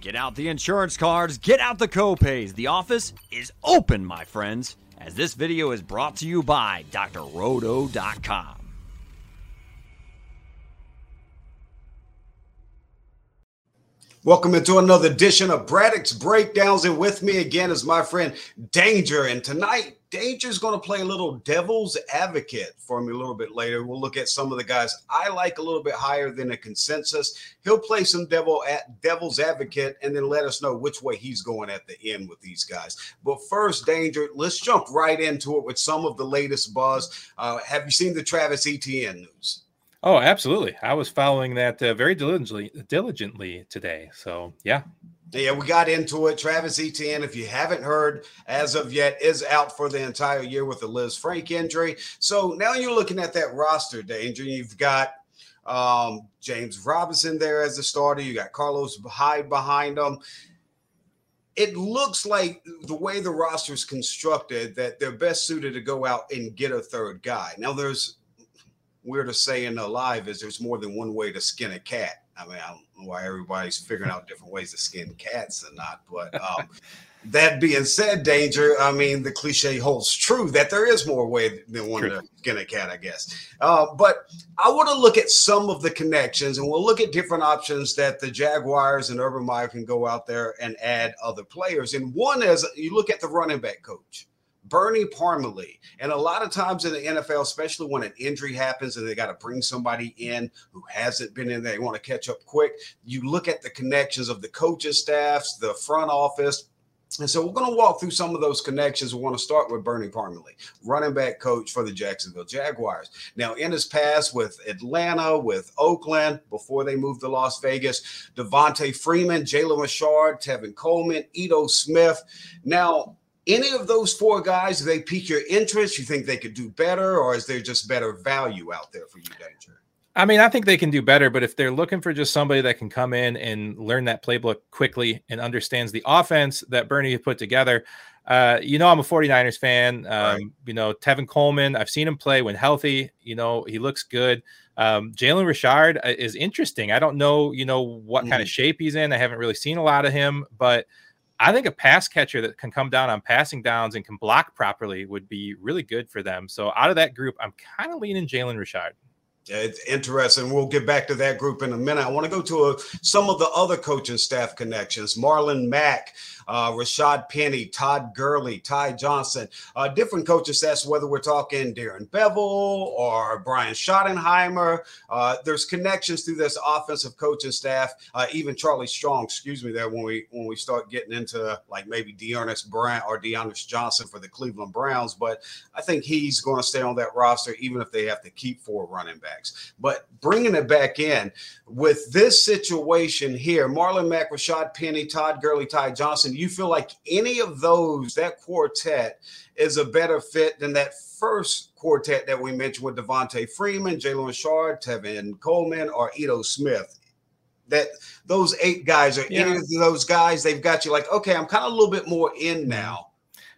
Get out the insurance cards, get out the copays. The office is open, my friends, as this video is brought to you by drroto.com. Welcome into another edition of Braddock's Breakdowns. And with me again is my friend Danger. And tonight, Danger's going to play a little devil's advocate for me a little bit later. We'll look at some of the guys I like a little bit higher than a consensus. He'll play some devil at devil's advocate and then let us know which way he's going at the end with these guys. But first, Danger, let's jump right into it with some of the latest buzz. Uh, have you seen the Travis Etienne news? Oh, absolutely. I was following that uh, very diligently diligently today. So, yeah. Yeah, we got into it. Travis Etienne, if you haven't heard as of yet, is out for the entire year with a Lisfranc injury. So now you're looking at that roster, Danger. You've got um, James Robinson there as the starter. You got Carlos Hyde behind him. It looks like the way the roster is constructed that they're best suited to go out and get a third guy. Now, there's we're to say in alive is there's more than one way to skin a cat. I mean, I don't know why everybody's figuring out different ways to skin cats and not, but um, that being said, danger. I mean, the cliche holds true that there is more way than one true. to skin a cat, I guess. Uh, but I want to look at some of the connections, and we'll look at different options that the Jaguars and Urban Meyer can go out there and add other players. And one is you look at the running back coach. Bernie Parmalee. And a lot of times in the NFL, especially when an injury happens and they got to bring somebody in who hasn't been in there, they want to catch up quick. You look at the connections of the coaches' staffs, the front office. And so we're going to walk through some of those connections. We want to start with Bernie Parmalee, running back coach for the Jacksonville Jaguars. Now, in his past with Atlanta, with Oakland, before they moved to Las Vegas, Devonta Freeman, Jalen Richard, Tevin Coleman, Ito Smith. Now, any of those four guys, do they pique your interest? You think they could do better, or is there just better value out there for you, Danger? I mean, I think they can do better, but if they're looking for just somebody that can come in and learn that playbook quickly and understands the offense that Bernie put together, uh, you know, I'm a 49ers fan. Um, right. You know, Tevin Coleman, I've seen him play when healthy. You know, he looks good. Um, Jalen Richard uh, is interesting. I don't know, you know, what mm. kind of mm. shape he's in. I haven't really seen a lot of him, but – I think a pass catcher that can come down on passing downs and can block properly would be really good for them. So out of that group, I'm kind of leaning Jalen Richard. It's interesting. We'll get back to that group in a minute. I want to go to a, some of the other coaching staff connections. Marlon Mack, uh, Rashad Penny, Todd Gurley, Ty Johnson, uh, different coaches staffs, whether we're talking Darren Bevell or Brian Schottenheimer. Uh, there's connections through this offensive coaching staff, uh, even Charlie Strong, excuse me, there when we when we start getting into like maybe D'Ernest Brown or D'Ernest Johnson for the Cleveland Browns. But I think he's going to stay on that roster, even if they have to keep four running backs. But bringing it back in with this situation here, Marlon Mack, Rashad Penny, Todd Gurley, Ty Johnson, you feel like any of those, that quartet is a better fit than that first quartet that we mentioned with Devonta Freeman, Jalen Richard, Tevin Coleman, or Ito Smith? That those eight guys are yeah. any of those guys, they've got you like, okay, I'm kind of a little bit more in mm-hmm. now.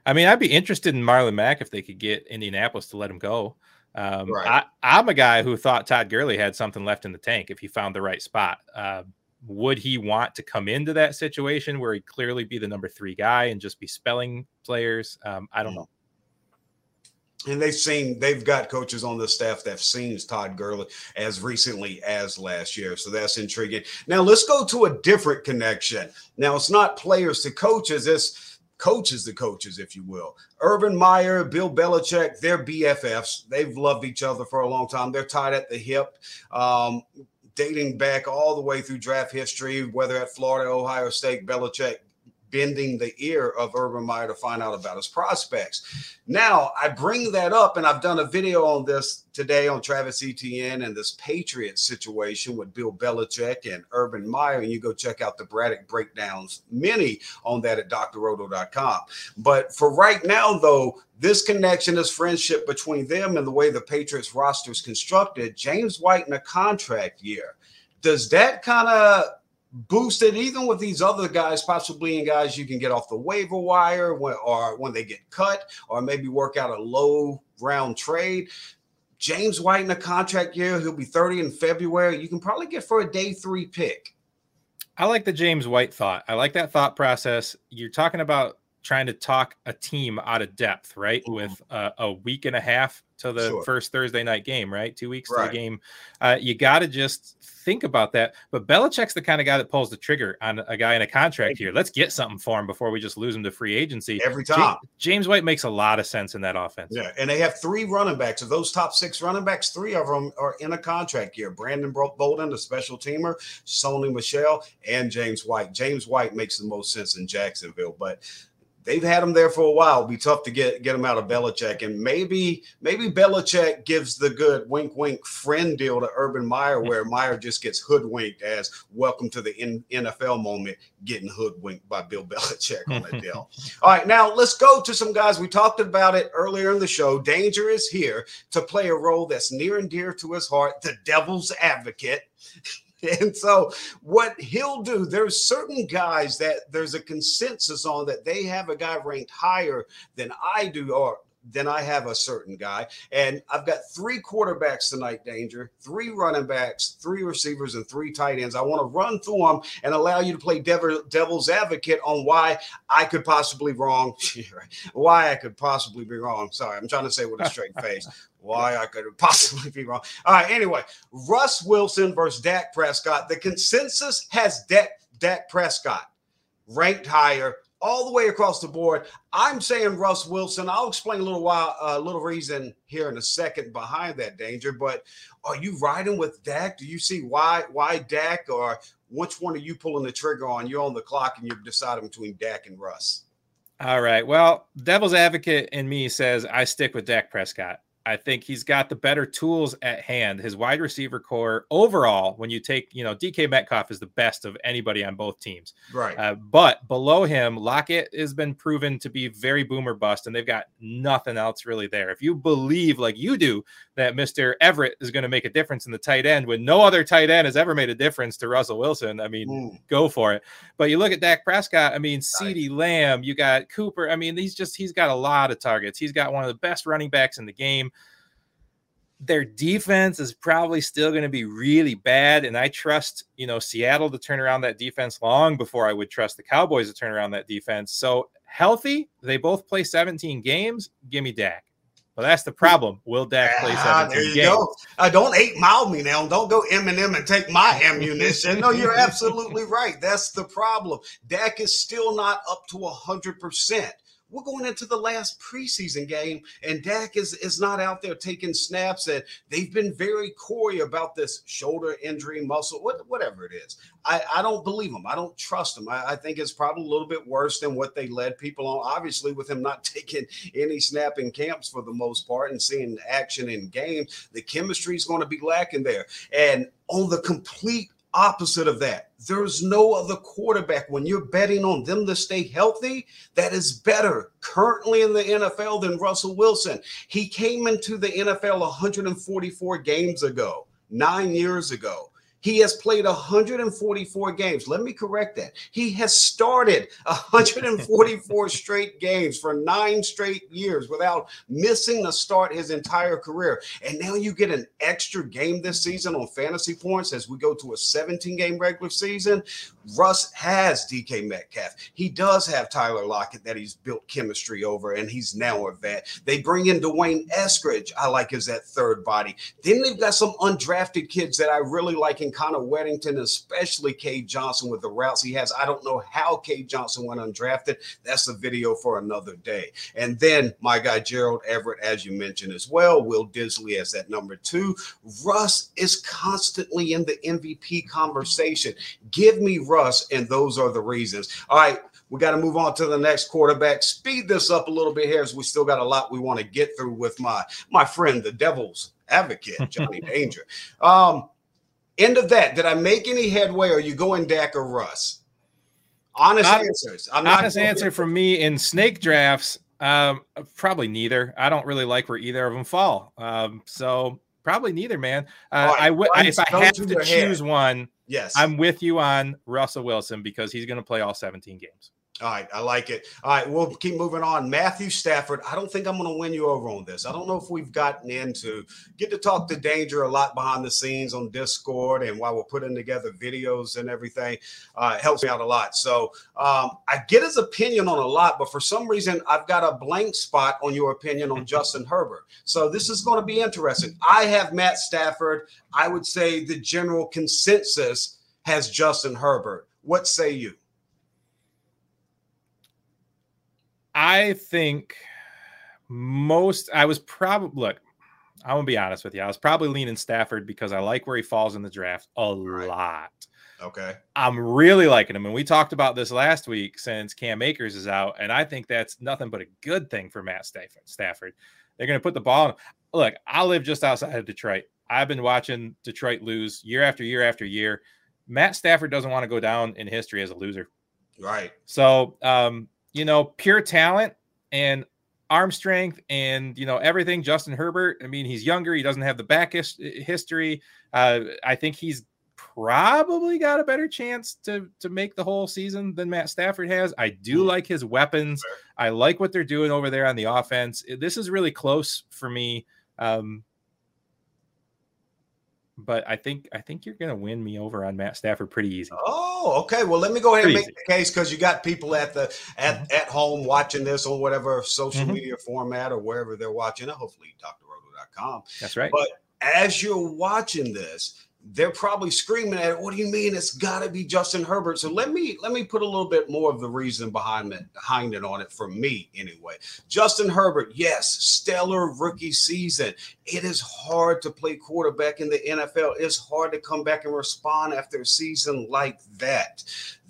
I mean, I'd be interested in Marlon Mack if they could get Indianapolis to let him go. Um, right. I, am a guy who thought Todd Gurley had something left in the tank if he found the right spot. Uh, would he want to come into that situation where he'd clearly be the number three guy and just be spelling players? Um, I don't mm. know. And they've seen they've got coaches on the staff that've seen Todd Gurley as recently as last year. So that's intriguing. Now let's go to a different connection. Now it's not players to coaches, it's coaches the coaches, if you will. Urban Meyer, Bill Belichick, they're BFFs. They've loved each other for a long time. They're tied at the hip. Um, dating back all the way through draft history, whether at Florida, Ohio State, Belichick bending the ear of Urban Meyer to find out about his prospects. Now, I bring that up, and I've done a video on this today on Travis Etienne and this Patriots situation with Bill Belichick and Urban Meyer. And you go check out the Braddock breakdowns, many on that at drroto.com. But for right now, though, this connection, this friendship between them and the way the Patriots roster is constructed, James White in a contract year. Does that kind of boosted even with these other guys, possibly in guys you can get off the waiver wire when, or when they get cut, or maybe work out a low round trade. James White in a contract year, he'll be 30 in February. You can probably get for a day three pick. I like the James White thought. I like that thought process. You're talking about trying to talk a team out of depth, right? Mm-hmm. With uh, a week and a half to the sure. first Thursday night game, right? Two weeks right. to the game. Uh, you got to just think about that. But Belichick's the kind of guy that pulls the trigger on a guy in a contract here. Let's get something for him before we just lose him to free agency. Every time. James White makes a lot of sense in that offense. Yeah, and they have three running backs. Of those top six running backs, three of them are in a contract year. Brandon Bolden, the special teamer, Sony Michel, and James White. James White makes the most sense in Jacksonville, but they've had him there for a while. It'll be tough to get get him out of Belichick, and maybe maybe Belichick gives the good wink wink friend deal to Urban Meyer, where Meyer just gets hoodwinked as welcome to the NFL moment, getting hoodwinked by Bill Belichick on a deal. All right, now let's go to some guys. We talked about it earlier in the show. Danger is here to play a role that's near and dear to his heart, the devil's advocate. And so, what he'll do, there's certain guys that there's a consensus on that they have a guy ranked higher than I do, or then I have a certain guy. And I've got three quarterbacks tonight, Danger, three running backs, three receivers, and three tight ends. I want to run through them and allow you to play devil, devil's advocate on why I could possibly wrong, why I could possibly be wrong. Sorry, I'm trying to say with a straight face why I could possibly be wrong. All right, anyway, Russ Wilson versus Dak Prescott. The consensus has Dak, Dak Prescott ranked higher all the way across the board. I'm saying Russ Wilson. I'll explain a little while, a uh, little reason here in a second behind that danger. But are you riding with Dak? Do you see why why Dak, or which one are you pulling the trigger on? You're on the clock and you're deciding between Dak and Russ. All right. Well, devil's advocate in me says I stick with Dak Prescott. I think he's got the better tools at hand. His wide receiver core overall, when you take, you know, DK Metcalf is the best of anybody on both teams. Right. Uh, but below him, Lockett has been proven to be very boomer bust, and they've got nothing else really there. If you believe, like you do, that Mr. Everett is going to make a difference in the tight end when no other tight end has ever made a difference to Russell Wilson, I mean, mm. go for it. But you look at Dak Prescott, I mean, CeeDee Lamb, you got Cooper. I mean, he's just, he's got a lot of targets. He's got one of the best running backs in the game their defense is probably still going to be really bad. And I trust, you know, Seattle to turn around that defense long before I would trust the Cowboys to turn around that defense. So healthy, they both play 17 games. Give me Dak. Well, that's the problem. Will Dak play 17 there you games? Go. Uh, don't eight mile me now. Don't go Eminem and take my ammunition. no, you're absolutely right. That's the problem. Dak is still not up to 100% we're going into the last preseason game, and Dak is is not out there taking snaps. And they've been very coy about this shoulder injury, muscle, what, whatever it is. I, I don't believe them. I don't trust them. I, I think it's probably a little bit worse than what they led people on. Obviously, with him not taking any snapping camps for the most part and seeing action in games, the chemistry is going to be lacking there. And on the complete opposite of that. There's no other quarterback when you're betting on them to stay healthy that is better currently in the NFL than Russell Wilson. He came into the NFL 144 games ago, nine years ago. He has played 144 games. Let me correct that. He has started 144 straight games for nine straight years without missing a start his entire career. And now you get an extra game this season on fantasy points as we go to a 17 game regular season. Russ has DK Metcalf. He does have Tyler Lockett that he's built chemistry over, and he's now a vet. They bring in D'Wayne Eskridge, I like as that third body. Then they've got some undrafted kids that I really like in Connor Wedington, especially Cade Johnson with the routes he has. I don't know how Cade Johnson went undrafted. That's a video for another day. And then my guy Gerald Everett, as you mentioned as well, Will Dissly as that number two. Russ is constantly in the MVP conversation. Give me Russ, and those are the reasons. All right, we got to move on to the next quarterback. Speed this up a little bit here, as we still got a lot we want to get through with my my friend, the Devil's advocate, Johnny Danger. Um, end of that. Did I make any headway? Or are you going Dak or Russ? Honest answers. I'm honest answer from me in snake drafts. Um, probably neither. I don't really like where either of them fall. Um, so probably neither, man. Uh, right, I w- if I have to choose head. one, yes, I'm with you on Russell Wilson because he's going to play all 17 games. All right, I like it. All right, we'll keep moving on. Matthew Stafford, I don't think I'm going to win you over on this. I don't know if we've gotten into get to talk to Danger a lot behind the scenes on Discord, and while we're putting together videos and everything, uh, it helps me out a lot. So um, I get his opinion on a lot, but for some reason I've got a blank spot on your opinion on Justin Herbert. So this is going to be interesting. I have Matt Stafford. I would say the general consensus has Justin Herbert. What say you? I think most I was probably look, I'm gonna be honest with you. I was probably leaning Stafford because I like where he falls in the draft a right. lot. Okay. I'm really liking him. And we talked about this last week since Cam Akers is out. And I think that's nothing but a good thing for Matt Stafford. Stafford. They're going to put the ball in. Look, I live just outside of Detroit. I've been watching Detroit lose year after year after year. Matt Stafford doesn't want to go down in history as a loser. Right. So um, you know, pure talent and arm strength and you know everything. Justin Herbert. I mean, he's younger. He doesn't have the back his- history. Uh, I think he's probably got a better chance to to make the whole season than Matt Stafford has. I do like his weapons. I like what they're doing over there on the offense. This is really close for me. Um, but I think I think you're going to win me over on Matt Stafford pretty easy. Oh, okay. Well, let me go ahead pretty and make easy. the case because you got people at the at mm-hmm. at home watching this on whatever social mm-hmm. media format or wherever they're watching it. Hopefully, drroto.com. That's right. But as you're watching this, they're probably screaming at it. What do you mean? It's got to be Justin Herbert. So let me let me put a little bit more of the reason behind it behind it on it for me anyway. Justin Herbert, yes, stellar rookie season. It is hard to play quarterback in the NFL. It's hard to come back and respond after a season like that.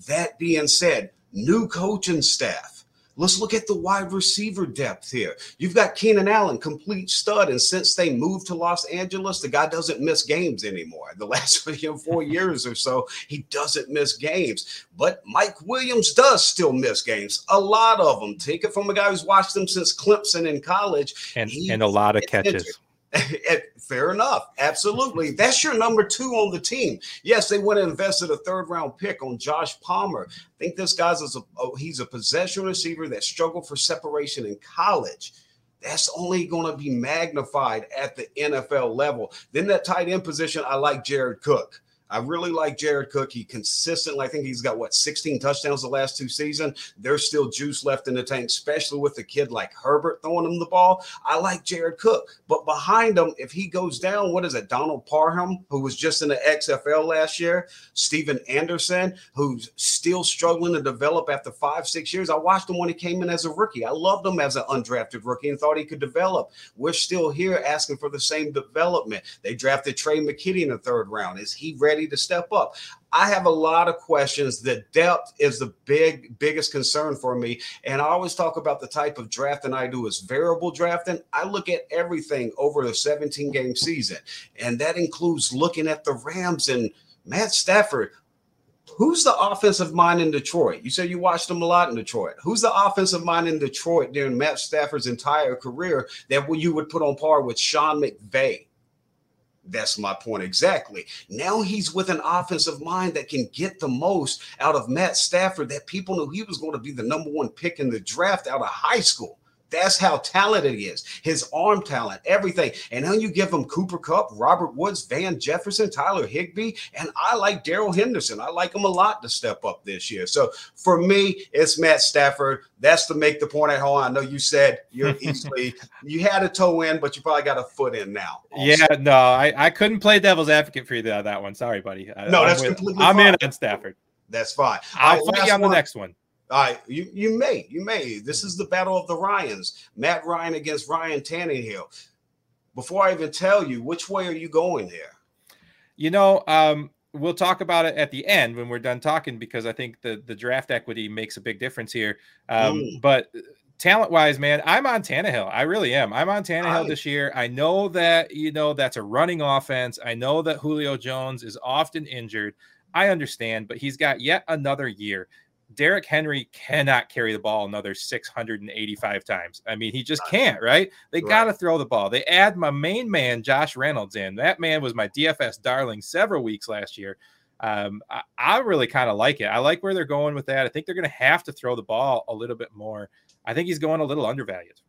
That being said, new coaching staff Let's look at the wide receiver depth here. You've got Keenan Allen, complete stud. And since they moved to Los Angeles, the guy doesn't miss games anymore. The last four years or so, he doesn't miss games. But Mike Williams does still miss games. A lot of them. Take it from a guy who's watched them since Clemson in college. And, and a lot of catches. Eh, fair enough. Absolutely. That's your number two on the team. Yes, they went and invested a third round pick on Josh Palmer. I think this guy's a, oh, he's a possession receiver that struggled for separation in college. That's only going to be magnified at the NFL level. Then that tight end position, I like Jared Cook. I really like Jared Cook. He consistently, I think he's got what 16 touchdowns the last two seasons. There's still juice left in the tank, especially with a kid like Herbert throwing him the ball. I like Jared Cook, but behind him, if he goes down, what is it? Donald Parham, who was just in the XFL last year, Stephen Anderson, who's still struggling to develop after five, six years. I watched him when he came in as a rookie. I loved him as an undrafted rookie and thought he could develop. We're still here asking for the same development. They drafted Tre' McKitty in the third round. Is he ready? To step up. I have a lot of questions. The depth is the big, biggest concern for me. And I always talk about the type of drafting I do is variable drafting. I look at everything over the 17 game season, and that includes looking at the Rams and Matt Stafford. Who's the offensive mind in Detroit? You said you watched them a lot in Detroit. Who's the offensive mind in Detroit during Matt Stafford's entire career that you would put on par with Sean McVay? That's my point exactly. Now he's with an offensive mind that can get the most out of Matt Stafford that people knew he was going to be the number one pick in the draft out of high school. That's how talented he is. His arm talent, everything. And then you give him Cooper Kupp, Robert Woods, Van Jefferson, Tyler Higbee, and I like Darrell Henderson. I like him a lot to step up this year. So for me, it's Matt Stafford. That's to make the point at home. I know you said you're easily you had a toe in, but you probably got a foot in now. Also. Yeah, no, I, I couldn't play devil's advocate for you that, that one. Sorry, buddy. No, I'm that's with, completely. I'm fine. in on Stafford. That's fine. I'll right, fight you on the next one. Right, you you may you may. This is the battle of the Ryans. Matt Ryan against Ryan Tannehill. Before I even tell you, which way are you going here? You know, um, we'll talk about it at the end when we're done talking because I think the the draft equity makes a big difference here. Um, mm. But talent wise, man, I'm on Tannehill. I really am. I'm on Tannehill I, this year. I know that you know that's a running offense. I know that Julio Jones is often injured. I understand, but he's got yet another year. Derrick Henry cannot carry the ball another 685 times. I mean, he just can't, right? They right. got to throw the ball. They add my main man, Josh Reynolds, in. That man was my DFS darling several weeks last year. Um, I, I really kind of like it. I like where they're going with that. I think they're going to have to throw the ball a little bit more. I think he's going a little undervalued.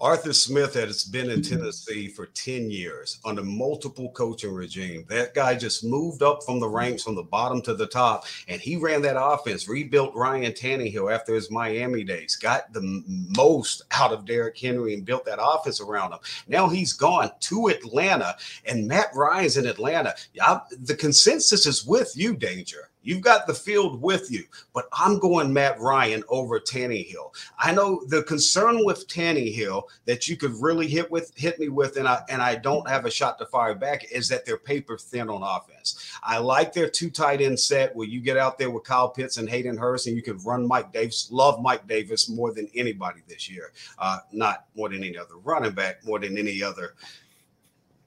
Arthur Smith has been in mm-hmm. Tennessee for 10 years under multiple coaching regime. That guy just moved up from the mm-hmm. ranks from the bottom to the top, and he ran that offense, rebuilt Ryan Tannehill after his Miami days, got the most out of Derrick Henry and built that offense around him. Now he's gone to Atlanta, and Matt Ryan's in Atlanta. I, the consensus is with you, Danger. You've got the field with you, but I'm going Matt Ryan over Tannehill. I know the concern with Tannehill that you could really hit with hit me with, and I and I don't have a shot to fire back is that they're paper thin on offense. I like their two tight end set where you get out there with Kyle Pitts and Hayden Hurst, and you can run Mike Davis. Love Mike Davis more than anybody this year. Uh, not more than any other running back, more than any other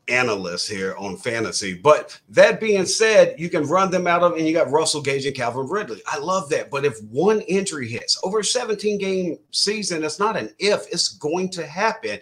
analysts here on fantasy. But that being said, you can run them out of, and you got Russell Gage and Calvin Ridley. I love that. But if one injury hits over a 17 game season, it's not an if, it's going to happen.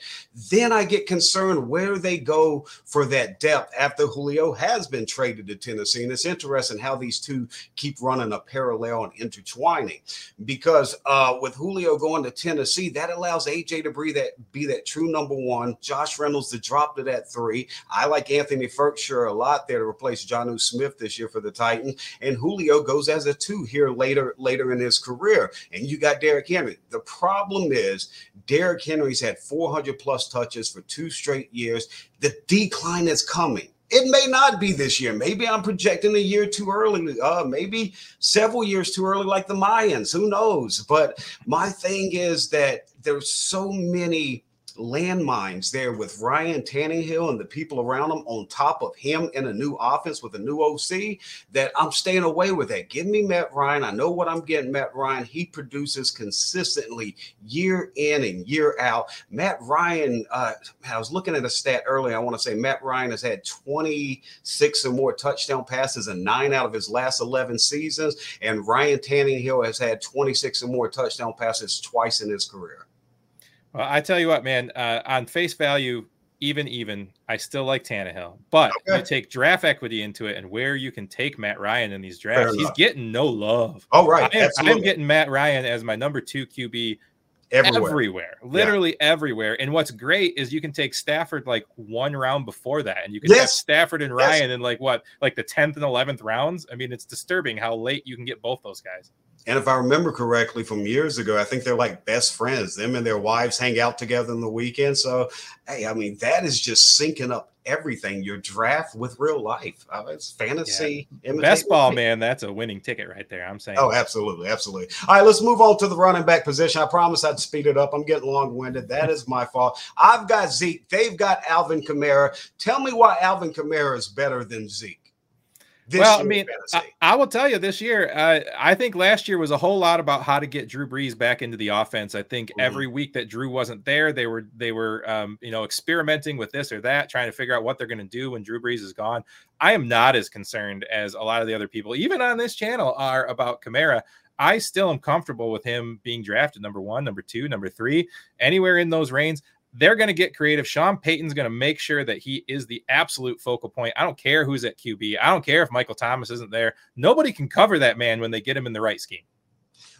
Then I get concerned where they go for that depth after Julio has been traded to Tennessee. And it's interesting how these two keep running a parallel and intertwining because uh, with Julio going to Tennessee, that allows AJ to be that, be that true number one. Josh Reynolds to drop to that three. I like Anthony Firkser a lot there to replace Jonnu Smith this year for the Titans. And Julio goes as a two here later, later in his career. And you got Derrick Henry. The problem is Derrick Henry's had 400 plus touches for two straight years. The decline is coming. It may not be this year. Maybe I'm projecting a year too early. Uh, maybe several years too early, like the Mayans. Who knows? But my thing is that there's so many landmines there with Ryan Tannehill and the people around him on top of him in a new offense with a new OC that I'm staying away with that. Give me Matt Ryan. I know what I'm getting, Matt Ryan. He produces consistently year in and year out. Matt Ryan, uh, I was looking at a stat earlier. I want to say Matt Ryan has had 26 or more touchdown passes in nine out of his last 11 seasons. And Ryan Tannehill has had 26 or more touchdown passes twice in his career. Well, I tell you what, man. Uh, on face value, even even, I still like Tannehill. But okay. you take draft equity into it, and where you can take Matt Ryan in these drafts, he's getting no love. Oh right, I am, I'm getting Matt Ryan as my number two QB everywhere, everywhere literally yeah. everywhere. And what's great is you can take Stafford like one round before that, and you can yes. have Stafford and Ryan yes. in like what, like the tenth and eleventh rounds. I mean, it's disturbing how late you can get both those guys. And if I remember correctly from years ago, I think they're like best friends. Them and their wives hang out together in the weekend. So, hey, I mean, that is just syncing up everything. Your draft with real life. Uh, it's fantasy. Yeah. Best ball, man. That's a winning ticket right there. I'm saying. Oh, absolutely. Absolutely. All right, let's move on to the running back position. I promise I'd speed it up. I'm getting long winded. That is my fault. I've got Zeke. They've got Alvin Kamara. Tell me why Alvin Kamara is better than Zeke well, I mean, I, I, will tell you this year, uh, I think last year was a whole lot about how to get Drew Brees back into the offense. I think mm-hmm. every week that Drew wasn't there, they were they were um, you know experimenting with this or that, trying to figure out what they're going to do when Drew Brees is gone. I am not as concerned as a lot of the other people, even on this channel, are about Kamara. I still am comfortable with him being drafted number one, number two, number three, anywhere in those reigns they're going to get creative. Sean Payton's going to make sure that he is the absolute focal point. I don't care who's at QB. I don't care if Michael Thomas isn't there. Nobody can cover that man when they get him in the right scheme.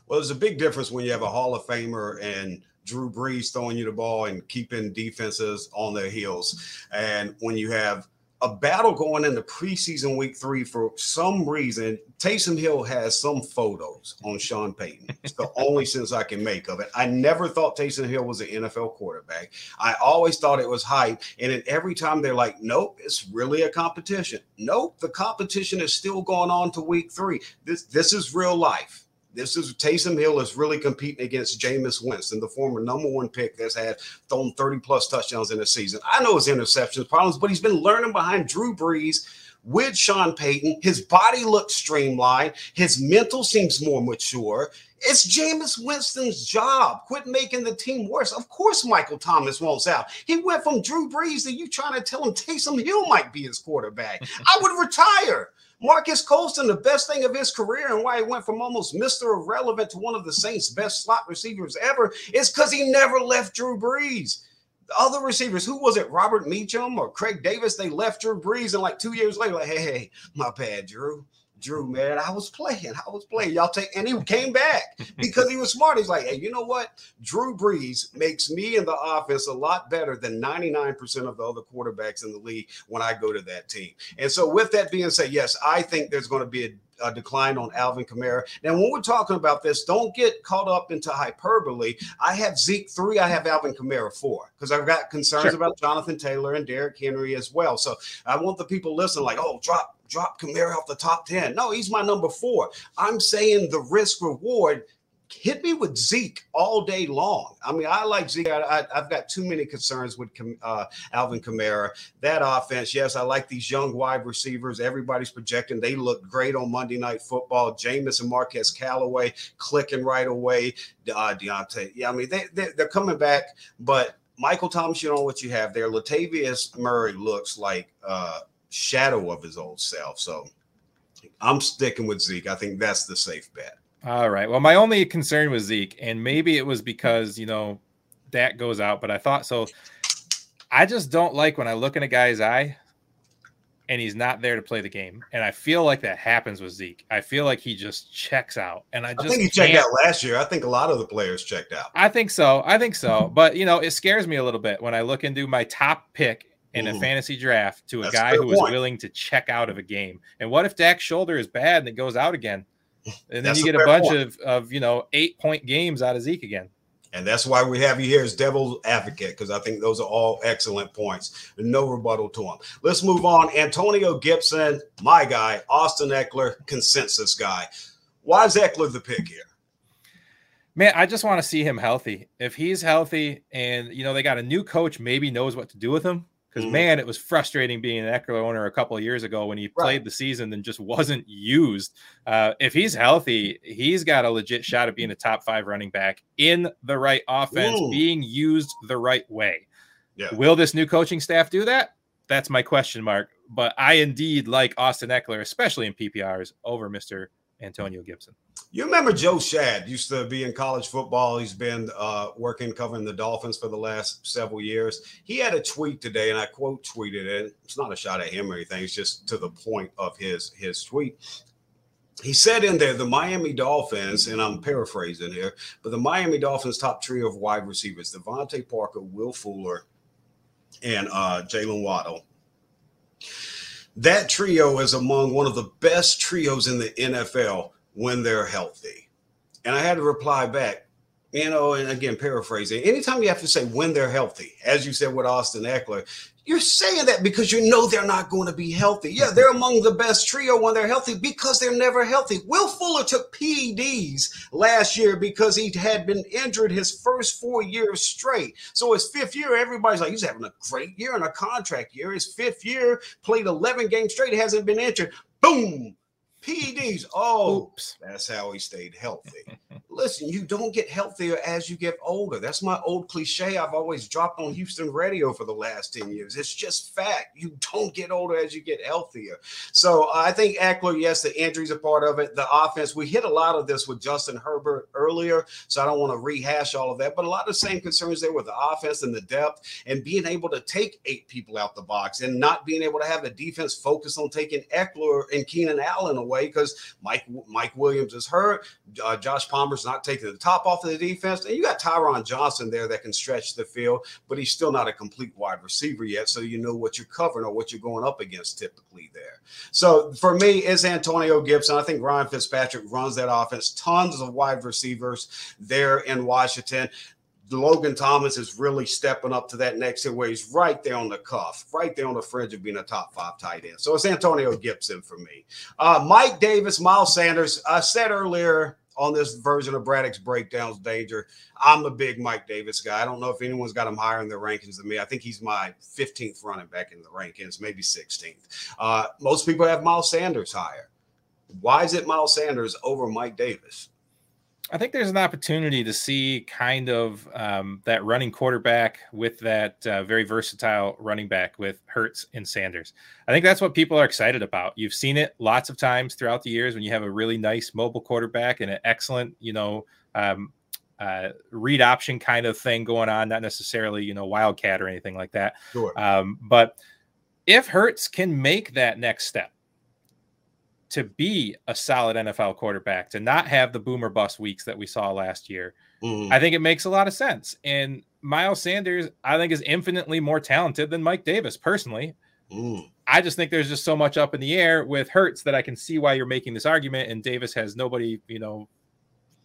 Well, there's a big difference when you have a Hall of Famer and Drew Brees throwing you the ball and keeping defenses on their heels. And when you have a battle going into preseason week three for some reason. Taysom Hill has some photos on Sean Payton. It's the only sense I can make of it. I never thought Taysom Hill was an NFL quarterback. I always thought it was hype. And then every time they're like, nope, it's really a competition. Nope, the competition is still going on to week three. This this is real life. This is Taysom Hill is really competing against Jameis Winston, the former number one pick that's had thrown 30 plus touchdowns in a season. I know his interceptions problems, but he's been learning behind Drew Brees with Sean Payton. His body looks streamlined. His mental seems more mature. It's Jameis Winston's job. Quit making the team worse. Of course, Michael Thomas wants out. He went from Drew Brees to you trying to tell him Taysom Hill might be his quarterback. I would retire. Marques Colston, the best thing of his career and why he went from almost Mr. Irrelevant to one of the Saints' best slot receivers ever is because he never left Drew Brees. The other receivers, who was it? Robert Meachem or Craig Davis? They left Drew Brees, and like two years later, like, hey, hey, my bad, Drew. Drew, man, I was playing. I was playing. Y'all take, and he came back because he was smart. He's like, hey, you know what? Drew Brees makes me in the offense a lot better than 99% of the other quarterbacks in the league when I go to that team. And so, with that being said, yes, I think there's going to be a a decline on Alvin Kamara. Now, when we're talking about this, don't get caught up into hyperbole. I have Zeke three, I have Alvin Kamara four because I've got concerns sure. about Jonathan Taylor and Derrick Henry as well. So I want the people listening, like, oh, drop drop Kamara off the top 10. No, he's my number four. I'm saying the risk reward hit me with Zeke all day long. I mean, I like Zeke. I, have got too many concerns with uh, Alvin Kamara. That offense, yes, I like these young wide receivers. Everybody's projecting they look great on Monday Night Football. Jameis and Marquez Callaway clicking right away. Uh, Deontay, yeah, I mean they, they they're coming back, but Michael Thomas, you know what you have there. Latavius Murray looks like. Uh, shadow of his old self. So I'm sticking with Zeke. I think that's the safe bet. All right. Well, my only concern was Zeke, and maybe it was because you know that goes out, but I thought so. I just don't like when I look in a guy's eye and he's not there to play the game. And I feel like that happens with Zeke. I feel like he just checks out. And I just I think he checked out last year. I think a lot of the players checked out. I think so. I think so. But you know, it scares me a little bit when I look into my top pick in a mm-hmm. fantasy draft to a That's guy who was willing to check out of a game. And what if Dak's shoulder is bad and it goes out again? And then you get a, a bunch of, of, you know, eight point games out of Zeke again. And that's why we have you here as devil's advocate, because I think those are all excellent points. No rebuttal to them. Let's move on. Antonio Gibson, my guy, Austin Ekeler, consensus guy. Why is Ekeler the pick here? Man, I just want to see him healthy. If he's healthy and you know they got a new coach, maybe knows what to do with him because mm-hmm. man, it was frustrating being an Ekeler owner a couple of years ago when he right. played the season and just wasn't used. Uh, if he's healthy, he's got a legit shot at being a top five running back in the right offense, Ooh. being used the right way. Yeah. Will this new coaching staff do that? That's my question mark. But I indeed like Austin Ekeler, especially in PPRs, over Mr. Antonio Gibson. You remember Joe Schad used to be in college football. He's been uh, working covering the Dolphins for the last several years. He had a tweet today, and I quote tweeted it. It's not a shot at him or anything. It's just to the point of his his tweet. He said in there the Miami Dolphins, and I'm paraphrasing here, but the Miami Dolphins top trio of wide receivers: DeVante Parker, Will Fuller, and uh, Jaylen Waddle that trio is among one of the best trios in the NFL when they're healthy. And I had to reply back, you know, and again, paraphrasing, anytime you have to say when they're healthy, as you said with Austin Ekeler, you're saying that because you know they're not going to be healthy. Yeah, they're among the best trio when they're healthy because they're never healthy. Will Fuller took PEDs last year because he had been injured his first four years straight. So his fifth year, everybody's like, he's having a great year and a contract year. His fifth year, played 11 games straight, hasn't been injured. Boom, PEDs. Oh, Oops. that's how he stayed healthy. Listen, you don't get healthier as you get older. That's my old cliche I've always dropped on Houston radio for the last 10 years. It's just fact. You don't get older as you get healthier. So uh, I think Ekeler, yes, the injuries are part of it. The offense, we hit a lot of this with Justin Herbert earlier. So I don't want to rehash all of that, but a lot of the same concerns there with the offense and the depth and being able to take eight people out the box and not being able to have a defense focus on taking Ekeler and Keenan Allen away away because Mike Mike Williams is hurt. Uh, Josh Palmer's not taking the top off of the defense, and you got Tyron Johnson there that can stretch the field, but he's still not a complete wide receiver yet. So you know what you're covering or what you're going up against typically there. So for me, it's Antonio Gibson. I think Ryan Fitzpatrick runs that offense. Tons of wide receivers there in Washington. Logan Thomas is really stepping up to that next year where he's right there on the cuff, right there on the fringe of being a top five tight end. So it's Antonio Gibson for me. Uh, Mike Davis, Miles Sanders. I said earlier on this version of Braddock's breakdowns danger. I'm a big Mike Davis guy. I don't know if anyone's got him higher in their rankings than me. I think he's my 15th running back in the rankings, maybe 16th. Uh, most people have Miles Sanders higher. Why is it Miles Sanders over Mike Davis? I think there's an opportunity to see kind of um, that running quarterback with that uh, very versatile running back with Hurts and Sanders. I think that's what people are excited about. You've seen it lots of times throughout the years when you have a really nice mobile quarterback and an excellent, you know, um, uh, read option kind of thing going on, not necessarily, you know, wildcat or anything like that. Sure. Um, but if Hurts can make that next step, to be a solid NFL quarterback, to not have the boomer bust weeks that we saw last year, mm-hmm. I think it makes a lot of sense. And Miles Sanders, I think, is infinitely more talented than Mike Davis, personally. Mm. I just think there's just so much up in the air with Hurts that I can see why you're making this argument, and Davis has nobody, you know,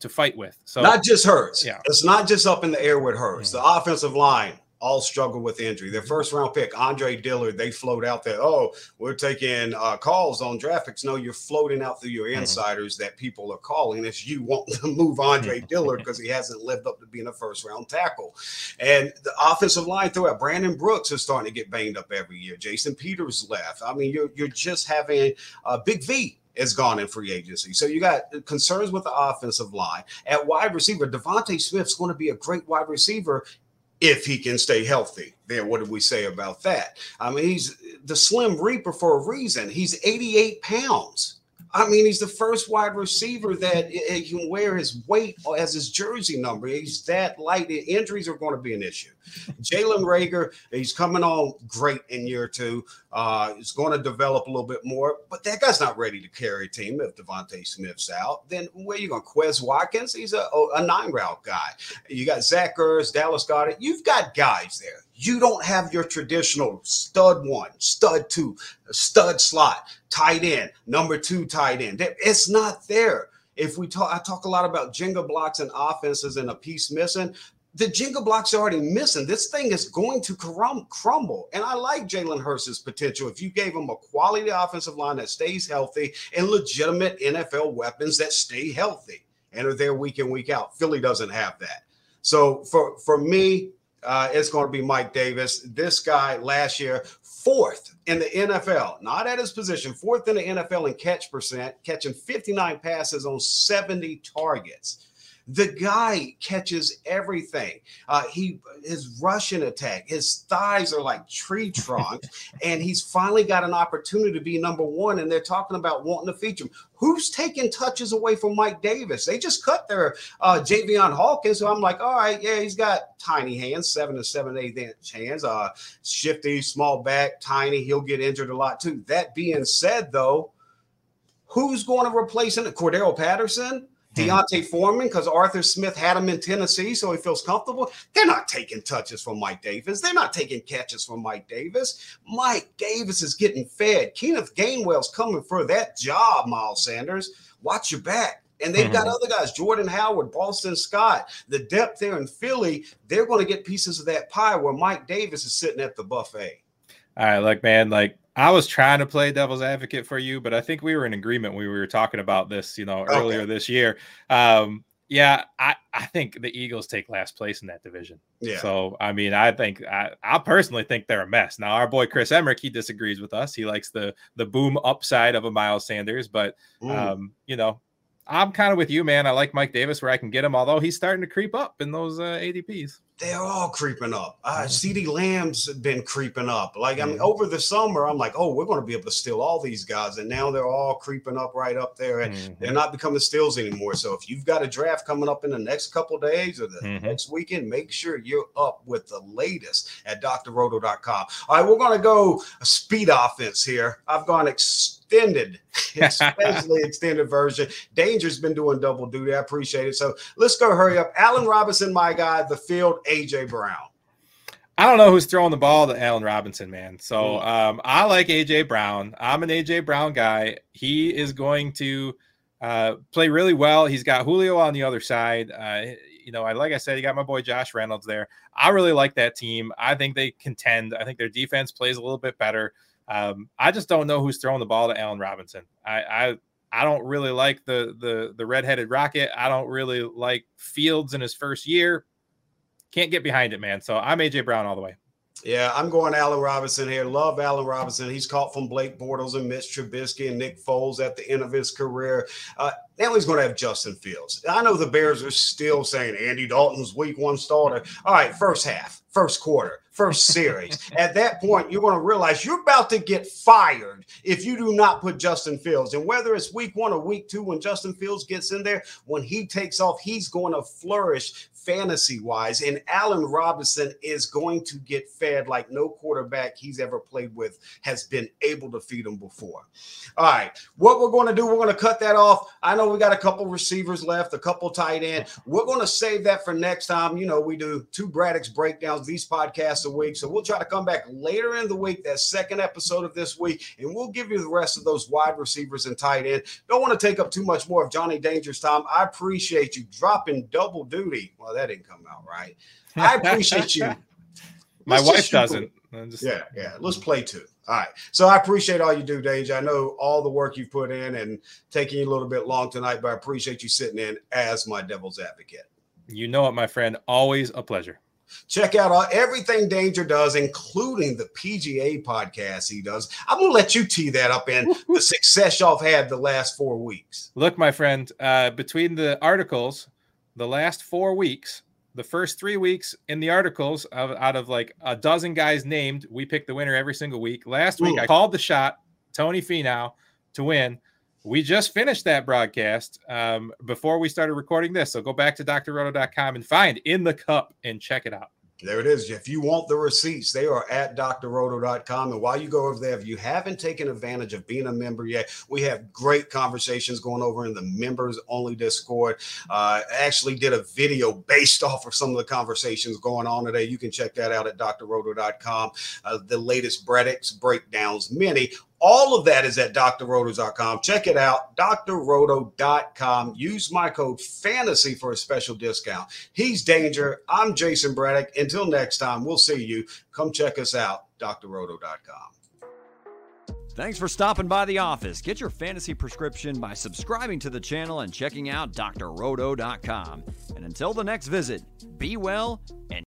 to fight with. So not just Hurts. Yeah. It's not just up in the air with Hurts. Mm-hmm. The offensive line all struggle with injury. Their first round pick, Andre Dillard, they float out there. Oh, we're taking uh, calls on graphics. No, you're floating out through your mm-hmm. insiders mm-hmm. that people are calling as you want to move Andre Dillard because he hasn't lived up to being a first round tackle. And the offensive line throughout, Brandon Brooks is starting to get banged up every year. Jason Peters left. I mean, you're you're just having a Big V is gone in free agency. So you got concerns with the offensive line. At wide receiver, DeVonta Smith's going to be a great wide receiver if he can stay healthy. Then what did we say about that? I mean, he's the Slim Reaper for a reason. He's 88 pounds. I mean, he's the first wide receiver that can wear his weight as his jersey number. He's that light. Injuries are going to be an issue. Jalen Reagor, he's coming on great in year two. Uh, he's going to develop a little bit more, but that guy's not ready to carry a team if DeVonta Smith's out. Then where you going? Quez Watkins, he's a, a nine route guy. You got Zach Ertz, Dallas Goedert. You've got guys there. You don't have your traditional stud one, stud two, stud slot, tight end, number two tight end. It's not there if we talk, I talk a lot about Jenga blocks and offenses and a piece missing the Jenga blocks are already missing. This thing is going to crum- crumble. And I like Jalen Hurts' potential. If you gave him a quality offensive line that stays healthy and legitimate NFL weapons that stay healthy and are there week in, week out. Philly doesn't have that. So for, for me, uh, it's going to be Mike Davis. This guy last year, fourth in the NFL, not at his position, fourth in the NFL in catch percent, catching 59 passes on 70 targets. The guy catches everything. Uh, he his Russian attack, his thighs are like tree trunks, and he's finally got an opportunity to be number one. And they're talking about wanting to feature him. Who's taking touches away from Mike Davis? They just cut their uh, Javian Hawkins. So I'm like, all right, yeah, he's got tiny hands, seven to seven eighth inch hands, uh, shifty, small back, tiny. He'll get injured a lot too. That being said, though, who's going to replace him? Cordarrelle Patterson? Hmm. D'Onta Foreman because Arthur Smith had him in Tennessee, so he feels comfortable. They're not taking touches from Mike Davis. They're not taking catches from Mike Davis. Mike Davis is getting fed. Kenneth Gainwell's coming for that job, Miles Sanders. Watch your back. And they've mm-hmm. got other guys, Jordan Howard, Boston Scott, the depth there in Philly. They're going to get pieces of that pie where Mike Davis is sitting at the buffet. All right, look, man, like I was trying to play devil's advocate for you, but I think we were in agreement when we were talking about this, you know, okay. earlier this year. Um, yeah, I, I think the Eagles take last place in that division. Yeah. So I mean, I think I, I personally think they're a mess. Now our boy Chris Emmerich, he disagrees with us. He likes the the boom upside of a Miles Sanders, but um, you know, I'm kind of with you, man. I like Mike Davis where I can get him, although he's starting to creep up in those uh, ADPs they're all creeping up. Uh, CeeDee Lamb's been creeping up. Like, I mean, over the summer, I'm like, oh, we're going to be able to steal all these guys. And now they're all creeping up right up there. And mm-hmm. they're not becoming steals anymore. So if you've got a draft coming up in the next couple days or the mm-hmm. next weekend, make sure you're up with the latest at drroto.com. All right, we're going to go speed offense here. I've gone extended, especially extended version. Danger's been doing double duty. I appreciate it. So let's go hurry up. Allen Robinson, my guy, the field AJ Brown? I don't know who's throwing the ball to Allen Robinson, man. So um, I like AJ Brown. I'm an AJ Brown guy. He is going to uh, play really well. He's got Julio on the other side. Uh, you know, I like I said, you got my boy Josh Reynolds there. I really like that team. I think they contend. I think their defense plays a little bit better. Um, I just don't know who's throwing the ball to Allen Robinson. I, I I don't really like the the the redheaded rocket. I don't really like Fields in his first year. Can't get behind it, man. So I'm AJ Brown all the way. Yeah, I'm going Allen Robinson here. Love Allen Robinson. He's caught from Blake Bortles and Mitch Trubisky and Nick Foles at the end of his career. Uh, Now he's going to have Justin Fields. I know the Bears are still saying Andy Dalton's week one starter. All right, first half, first quarter, first series. At that point, you're going to realize you're about to get fired if you do not put Justin Fields. And whether it's week one or week two, when Justin Fields gets in there, when he takes off, he's going to flourish fantasy wise. And Allen Robinson is going to get fed like no quarterback he's ever played with has been able to feed him before. All right, what we're going to do, we're going to cut that off. I know we got a couple receivers left, a couple tight end. We're going to save that for next time. You know, we do two Braddock's breakdowns these podcasts a week. So we'll try to come back later in the week, that second episode of this week, and we'll give you the rest of those wide receivers and tight end. Don't want to take up too much more of Johnny Danger's time. I appreciate you dropping double duty. Well, that didn't come out right. I appreciate you. My wife doesn't. Just... Yeah, yeah. Let's play two. All right. So I appreciate all you do, Dage. I know all the work you've put in and taking you a little bit long tonight, but I appreciate you sitting in as my devil's advocate. You know it, my friend. Always a pleasure. Check out all, everything Danger does, including the PGA podcast he does. I'm going to let you tee that up in the success y'all have had the last four weeks. Look, my friend, uh, between the articles, the last four weeks, the first three weeks in the articles of, out of like a dozen guys named, we pick the winner every single week. Last week, Ooh. I called the shot, Tony Finau, to win. We just finished that broadcast um, before we started recording this. So go back to drroto.com and find In the Cup and check it out. There it is. If you want the receipts, they are at drroto.com. And while you go over there, if you haven't taken advantage of being a member yet, we have great conversations going over in the members only Discord. Uh, actually did a video based off of some of the conversations going on today. You can check that out at drroto.com. Uh, the latest Braddock's breakdowns, many all of that is at drroto.com. Check it out, drroto.com. Use my code FANTASY for a special discount. He's Danger. I'm Jason Braddock. Until next time, we'll see you. Come check us out, drroto.com. Thanks for stopping by the office. Get your fantasy prescription by subscribing to the channel and checking out drroto.com. And until the next visit, be well and